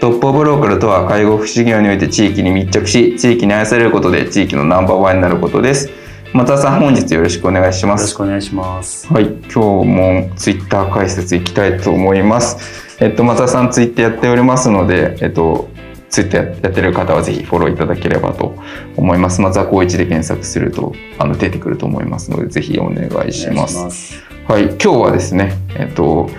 トップオブローカルとは介護福祉業において地域に密着し地域に愛されることで地域のナンバーワンになることです松田さん本日よろしくお願いしますよろしくお願いしますはい今日もツイッター解説いきたいと思いますえっと松田さんツイッターやっておりますのでえっとツイッターやってる方はぜひフォローいただければと思います。松田光一で検索するとあの出てくると思いますので、ぜひお願いします。ますはい、今日はですね、えっと、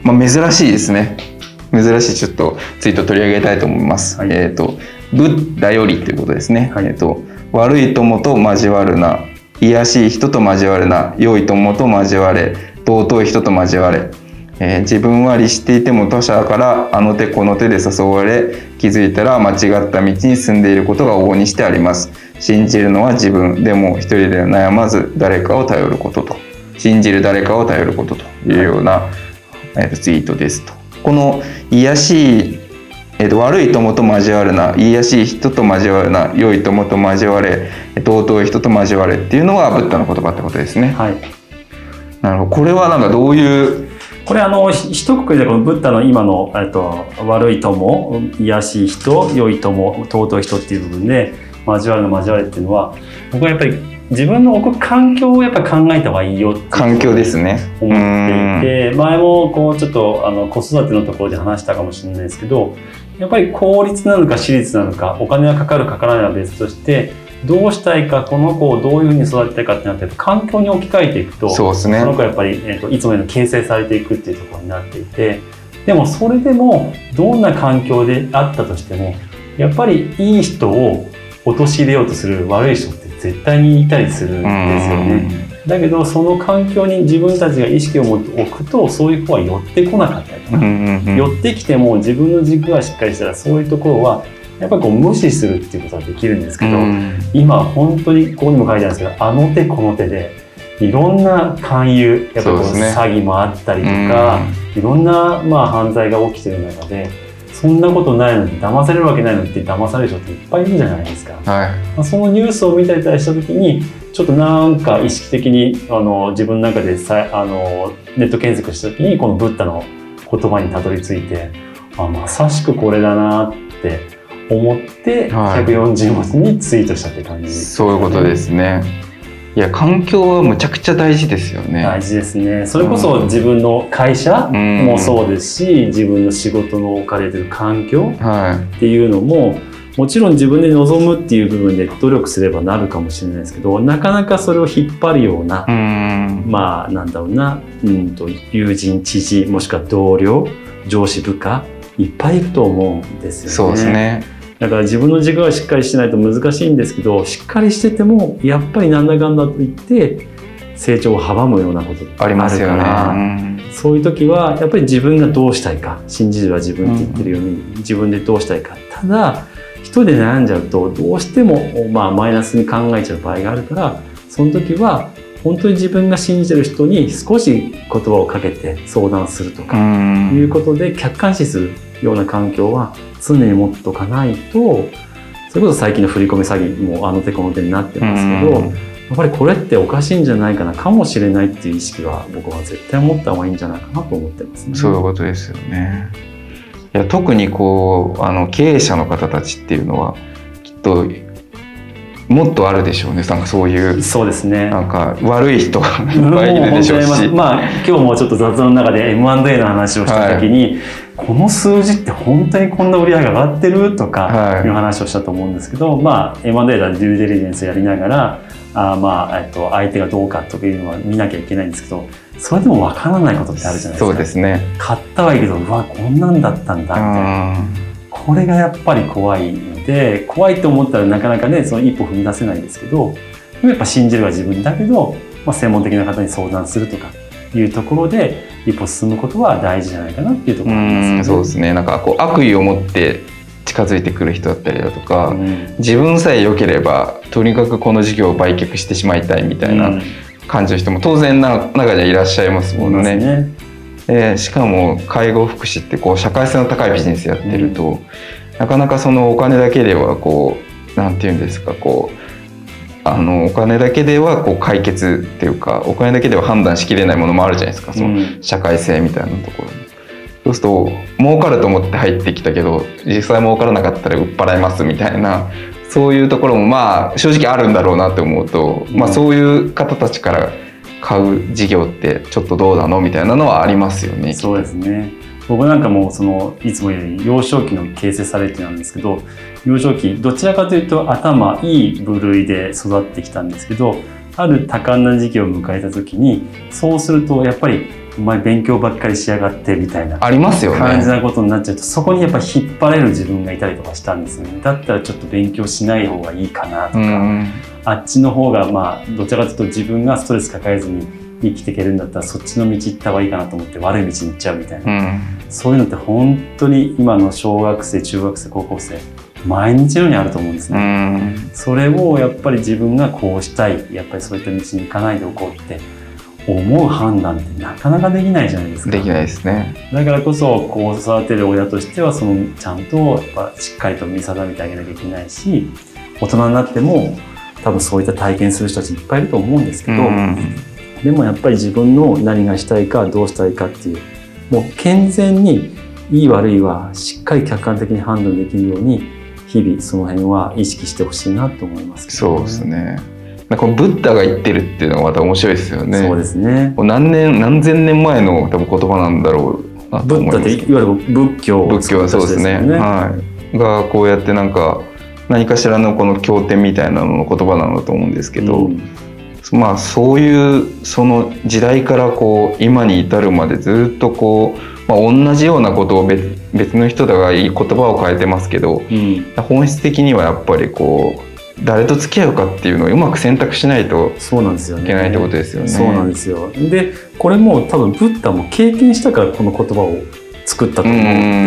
まあ、珍しいですね。珍しいちょっとツイート取り上げたいと思います。はいえっと、ブッダよりということですね。はいえっと、悪い友と交わるな、癒しい人と交わるな、良い友と交われ、尊い人と交われ。えー自分は律していても他者からあの手この手で誘われ気づいたら間違った道に進んでいることが往々にしてあります信じるのは自分でも一人で悩まず誰かを頼ることと信じる誰かを頼ることというような、えーとツイートですとこの癒しい、えーと悪い友と交わるな癒しい人と交わるな良い友と交われ尊い人と交われっていうのがブッダの言葉ってことですね。はい。なるほど。これはなんかどういう？これあのひ一括りでこのブッダの今のえっと悪い友癒しい人良い友尊い人っていう部分で交わるの交われっていうのは僕はやっぱり自分の置く環境をやっぱり考えた方がいいよって環境ですね。思っていて前もこうちょっとあの子育てのところで話したかもしれないですけどやっぱり公立なのか私立なのかお金がかかるかからないは別としてどうしたいかこの子をどういうふうに育てたいかってなって環境に置き換えていくとそうですね。その子はやっぱり、えー、といつもより形成されていくっていうところになっていてでもそれでもどんな環境であったとしてもやっぱりいい人を陥れようとする悪い人って絶対にいたりするんですよね。だけどその環境に自分たちが意識を持っておくとそういう子は寄ってこなかったりとか、うんうんうん。寄ってきても自分の軸がしっかりしたらそういうところはやっぱりこう無視するっていうことができるんですけど、うん。今本当にここにも書いてあるんですけどあの手この手でいろんな勧誘やっぱりこう詐欺もあったりとか、いろんなまあ犯罪が起きてる中でそんなことないのに騙されるわけないのにって騙される人っていっぱいいるじゃないですか。はい。まあそのニュースを見たりした時にちょっとなんか意識的にあの自分の中でさあのネット検索した時にこのブッダの言葉にたどり着いてあまさしくこれだなって思ってはい。140文字にツイートしたって感じです、そういうことですねいや環境はむちゃくちゃ大事ですよね。大事ですね。それこそ自分の会社うん。もそうですし自分の仕事の置かれてる環境はっていうのももちろん自分で望むっていう部分で努力すればなるかもしれないですけどなかなかそれを引っ張るような、いうん。まあなんだろうな、うん、と友人知事もしくは同僚上司部下いっぱいいると思うんですよね。そうですねだから自分の軸がしっかりしてないと難しいんですけどしっかりしててもやっぱりなんだかんだと言って成長を阻むようなことってありますよね。うんそういう時はやっぱり自分がどうしたいか信じるは自分って言ってるように、自分でどうしたいか。ただ一人で悩んじゃうとどうしても、まあ、マイナスに考えちゃう場合があるからその時は本当に自分が信じてる人に少し言葉をかけて相談するとうか、ん。いうことで客観視するような環境は常に持っとかないとそれこそ最近の振り込み詐欺もあの手この手になってますけど、うんやっぱりこれっておかしいんじゃないかなかもしれないっていう意識は僕は絶対持った方がいいんじゃないかなと思ってますね。そういうことですよねいや特にこうあの経営者の方たちっていうのはきっともっとあるでしょうねなんかそういうそうですね。なんか悪い人がいっぱいいるでしょうし。まあ今日もちょっと雑談の中で M&A の話をした時に、この数字って本当にこんな売り上げ上がってるとかはい。いう話をしたと思うんですけど、まあ M&A だデューデリジェンスやりながらあーまあ、えっと、相手がどうかというのは見なきゃいけないんですけどそれでも分からないことってあるじゃないですか。そうですね。買ったはいいけどうわこんなんだったんだみたいな。これがやっぱり怖いので怖いと思ったらなかなかねその一歩踏み出せないんですけどでもやっぱ信じるは自分だけど、まあ、専門的な方に相談するとかいうところで一歩進むことは大事じゃないかなっていうとこうろですよね。んそうですねなんかこう悪意を持って近づいてくる人だったりだとか、うん自分さえ良ければとにかくこの事業を売却してしまいたいみたいな感じの人も当然な中にはいらっしゃいますもんね。そうでしかも介護福祉ってこう社会性の高いビジネスやってると、なかなかそのお金だけではこうなんて言うんですかこうあのお金だけではこう解決っていうかお金だけでは判断しきれないものもあるじゃないですかそのうん。社会性みたいなところ。に。そうすると儲かると思って入ってきたけど実際儲からなかったら売っ払いますみたいなそういうところもまあ正直あるんだろうなって思うと、まあ、うんそういう方たちから買う事業ってちょっとどうなのみたいなのはありますよね。そうですね僕なんかもそのいつも言うように幼少期の形成されてなんですけど幼少期どちらかというと頭いい部類で育ってきたんですけどある多感な時期を迎えた時にそうするとやっぱりお前勉強ばっかりしやがってみたいな。ありますよね。感じなことになっちゃうとそこにやっぱ引っ張れる自分がいたりとかしたんですね。だったらちょっと勉強しない方がいいかなとか、うん。あっちの方がまあどちらかというと自分がストレス抱えずに生きていけるんだったらそっちの道行った方がいいかなと思って悪い道に行っちゃうみたいな、うん。そういうのって本当に今の小学生中学生高校生毎日のようにあると思うんですうね、ん。それをやっぱり自分がこうしたい。やっぱりそういった道に行かないでおこうって思う判断ってなかなかできないじゃないですかできないですね。だからこそこう育てる親としてはそのちゃんとやっぱしっかりと見定めてあげなきゃいけないし大人になっても多分そういった体験する人たちいっぱいいると思うんですけど、うんでもやっぱり自分の何がしたいかどうしたいかっていうもう健全にいい悪いはしっかり客観的に判断できるように日々その辺は意識してほしいなと思いますけどそうですね。なんかこのブッダが言ってるっていうのがまた面白いですよね。そうですね何年何千年前の多分言葉なんだろうなとブッダ思いますっていわゆる仏教を仏教はそうですね。はい。がこうやってなんか何かしらのこの経典みたいなのの言葉なんだと思うんですけど、うんまあそういうその時代からこう今に至るまでずっとこう、まあ、同じようなことを別別の人が言葉を変えてますけどうん本質的にはやっぱりこう誰と付き合うかっていうのをうまく選択しないとそうなんですよね。いけないってことですよね。そうなんですよ。でこれも多分ブッダも経験したからこの言葉を作ったと思うん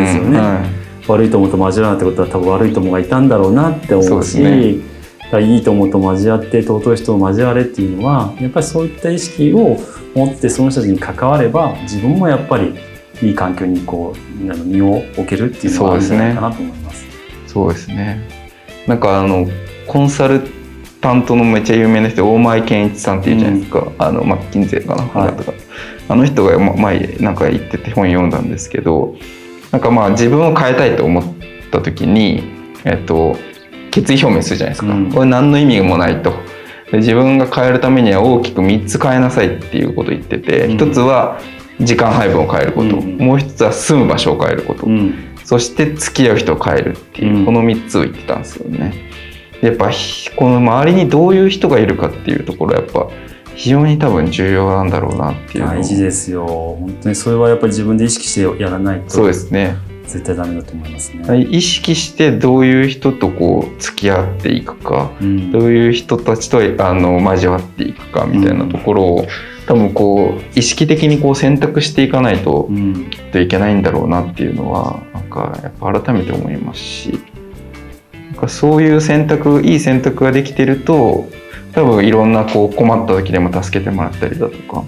ですよね、は悪い友と交わらないってことは多分悪い友がいたんだろうなって思そううしですだからいい友と交わって尊い人と交われっていうのはやっぱりそういった意識を持ってその人たちに関われば自分もやっぱりいい環境にこう身を置けるっていうのがあるんじゃないかなと思います。いそうですね。なんかあのコンサルタントのめっちゃ有名な人大前健一さんっていうじゃないですか、あのマッキンゼーかな、はい。とかあの人がま前なんか言ってて本読んだんですけどなんかまあ自分を変えたいと思った時に、えっと、決意表明するじゃないですか、うん。これ何の意味もないと。で自分が変えるためには大きく3つ変えなさいっていうことを言ってて、うん。1つは時間配分を変えること、うん。もう1つは住む場所を変えること、うん。そして付き合う人を変えるっていう、うん。この3つを言ってたんですよね。でやっぱひこの周りにどういう人がいるかっていうところはやっぱ非常に多分重要なんだろうなっていう大事ですよ。本当にそれはやっぱり自分で意識してやらないそうとですね。絶対ダメだと思いますね。意識してどういう人とこう付き合っていくかうん。どういう人たちとあの交わっていくかみたいなところを、多分こう意識的にこう選択していかないとうん。きっといけないんだろうなっていうのはなんかやっぱ改めて思いますしかそういう選択いい選択ができてると多分いろんなこう困った時でも助けてもらったりだとか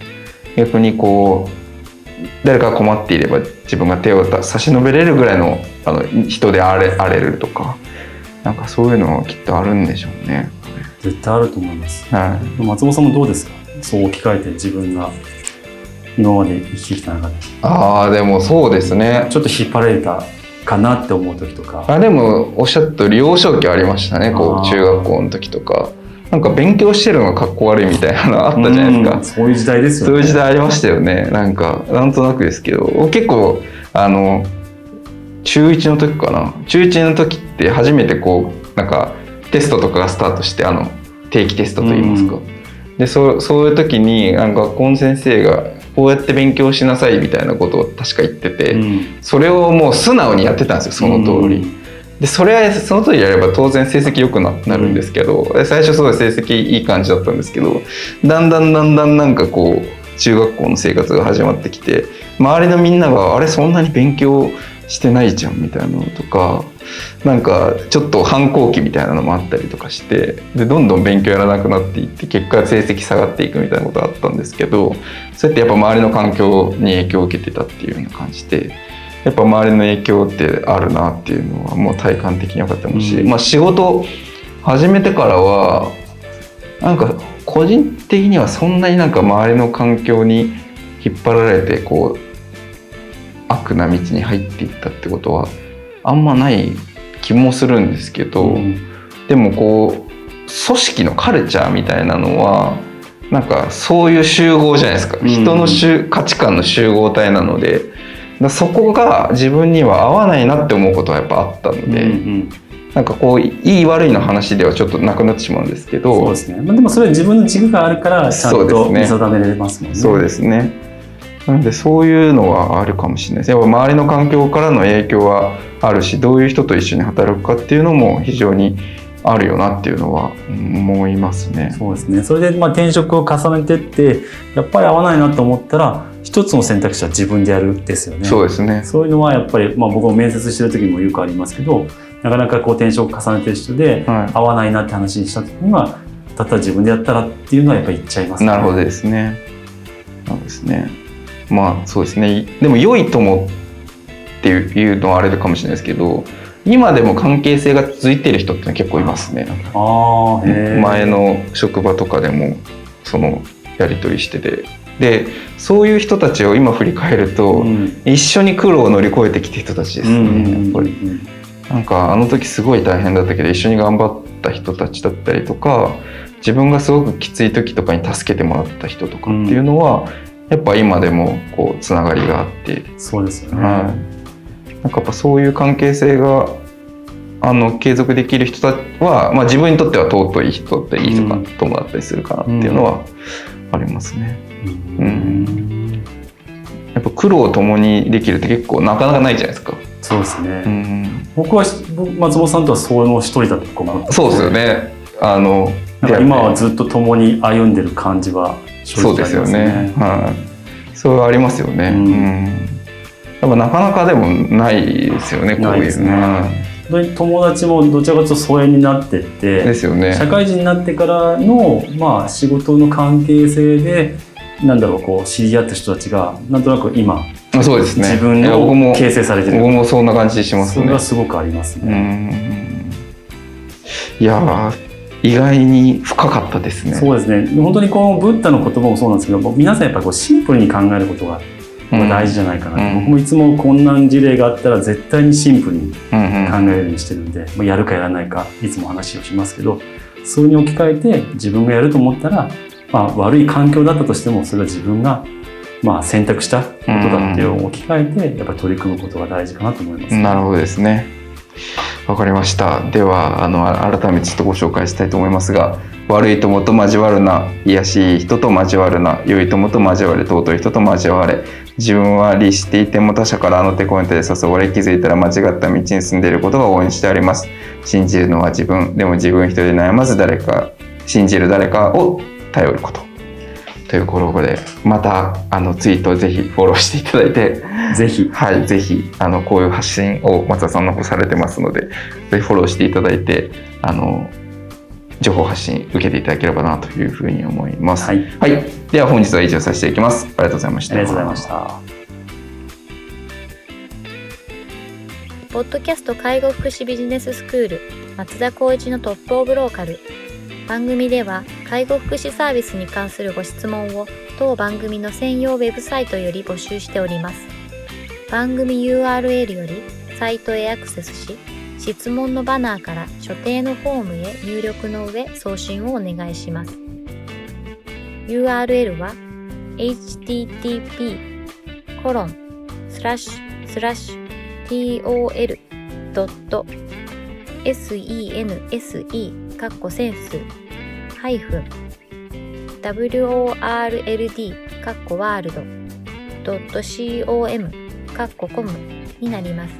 逆にこう誰かが困っていれば自分が手を差し伸べれるぐらいのあの人であれあれるとかなんかそういうのはきっとあるんでしょうね。絶対あると思います。はい松本さんもどうですか？そう置き換えて自分が今まで生きてきた中でああでもそうですねちょっと引っ張られたかなって思う時とか。あでもおっしゃった幼少期ありましたねこう中学校の時とか。なんか勉強してるのがかっこ悪いみたいなのあったじゃないですか、うんそういう時代ですよね。そういう時代ありましたよね。なんかなんとなくですけど。結構あの中1の時かな。中1の時って初めてこうなんかテストとかがスタートしてあの定期テストといいますか、うでそうそういう時になんか学校の先生がこうやって勉強しなさいみたいなことを確か言ってて、うん。それをもう素直にやってたんですよその通り、でそれはその通りやれば当然成績良くななるんですけど、で最初すごい成績いい感じだったんですけどだんだんだんだんなんかこう中学校の生活が始まってきて周りのみんながあれそんなに勉強してないじゃんみたいなのとかなんかちょっと反抗期みたいなのもあったりとかしてでどんどん勉強やらなくなっていって結果成績下がっていくみたいなことがあったんですけどそうやってやっぱ周りの環境に影響を受けてたっていうような感じでやっぱ周りの影響ってあるなっていうのはもう体感的に分かってますし、うん。まあ仕事始めてからはなんか個人的にはそんなになんか周りの環境に引っ張られてこう悪な道に入っていったってことはあんまない気もするんですけど、うん。でもこう組織のカルチャーみたいなのはなんかそういう集合じゃないですか、うん。人の集価値観の集合体なので。だそこが自分には合わないなって思うことはやっぱあったので、うんなんかこういい悪いの話ではちょっとなくなってしまうんですけうんそうどですね、まあ、でもそれは自分の軸があるからちゃんと見定められますもんね。そうですね。なんでそういうのはあるかもしれないです。やっぱ周りの環境からの影響はあるし、どういう人と一緒に働くかっていうのも非常にあるよなっていうのはうん思いますね。そうですねそれでまあ転職を重ねてってやっぱり合わないなと思ったら一つの選択肢は自分でやるですよねそうですね。そういうのはやっぱり、まあ、僕も面接してる時もよくありますけどなかなかこう転職を重ねてる人では合わないなって話にした時にはたった自分でやったらっていうのはやっぱり言っちゃいますい。なるほどですね。そうですね。まあそうですね。でも良い友っていうのはあれかもしれないですけど、今でも関係性が続いてる人って結構いますね。あ前の職場とかでもそのやり取りしてて。でそういう人たちを今振り返ると、うん。一緒に苦労を乗り越えてきた人たちですうんね、やっぱり。なんかあの時すごい大変だったけど一緒に頑張った人たちだったりとか自分がすごくきつい時とかに助けてもらった人とかっていうのは、やっぱ今でもこうつながりがあって、そうですよね、はい、なんかやっぱそういう関係性があの継続できる人たは、まあ、自分にとっては尊い人っていいとか、うん友だったりするかなっていうのはありますね。うん。やっぱ苦労を共にできるって結構なかなかないじゃないですか。そうですね、うん、僕は僕松本さんとはその一人だと僕は思っててそうですよね。あの今はずっと共に歩んでる感じは正そうですよね。はい。それはありますよね。ううんん。やっぱなかなかでもないですよね。こういうね友達もどちらかというと疎遠になってっいてですよね。社会人になってからの、まあ、仕事の関係性でなんだろうこう知り合った人たちがなんとなく今まあそうですね。自分いや僕もの形成されてる僕もそんな感じしますねそれが。すごくありますうね。ん。いやー意外に深かったですね。そうですね。本当にこのブッダの言葉もそうなんですけど皆さんやっぱりこうシンプルに考えることがうん。大事じゃないかなと、うん。僕もいつも困難事例があったら絶対にシンプルにうんうん。考えるようにしてるんで、まあやるかやらないかいつも話をしますけどそれに置き換えて自分がやると思ったら、まあ、悪い環境だったとしてもそれは自分がまあ選択したことだっていうのを置き換えてやっぱり取り組むことが大事かなと思います、なるほどですね。わかりました。ではあの改めてちょっとご紹介したいと思いますが、悪い友と交わるな、癒しい人と交わるな、良い友と交われ、尊い人と交われ。自分は利していても他者からあの手この手で誘われ気づいたら間違った道に進んでいることが応援してあります。信じるのは自分、でも自分一人で悩まず誰か、信じる誰かを頼ること。ということで、またあのツイートをぜひフォローしていただいて、ぜひはい、ぜひあのこういう発信を松田さんの方されてますので、ぜひフォローしていただいて、あの情報発信受けていただければなというふうに思います。はいはい、では本日は以上させていきます。ありがとうございました。ありがとうございました。ポッドキャスト介護福祉ビジネススクール松田光一のトップオブローカル番組では介護福祉サービスに関するご質問を当番組の専用ウェブサイトより募集しております番組 URL よりサイトへアクセスし、質問のバナーから所定のフォームへ入力の上送信をお願いします。URL は http コロンスラッシュスラッシュ tol.sense カッコセンスハイフン world カッコワールド .com かっこコムになります。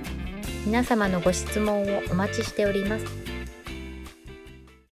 皆様のご質問をお待ちしております。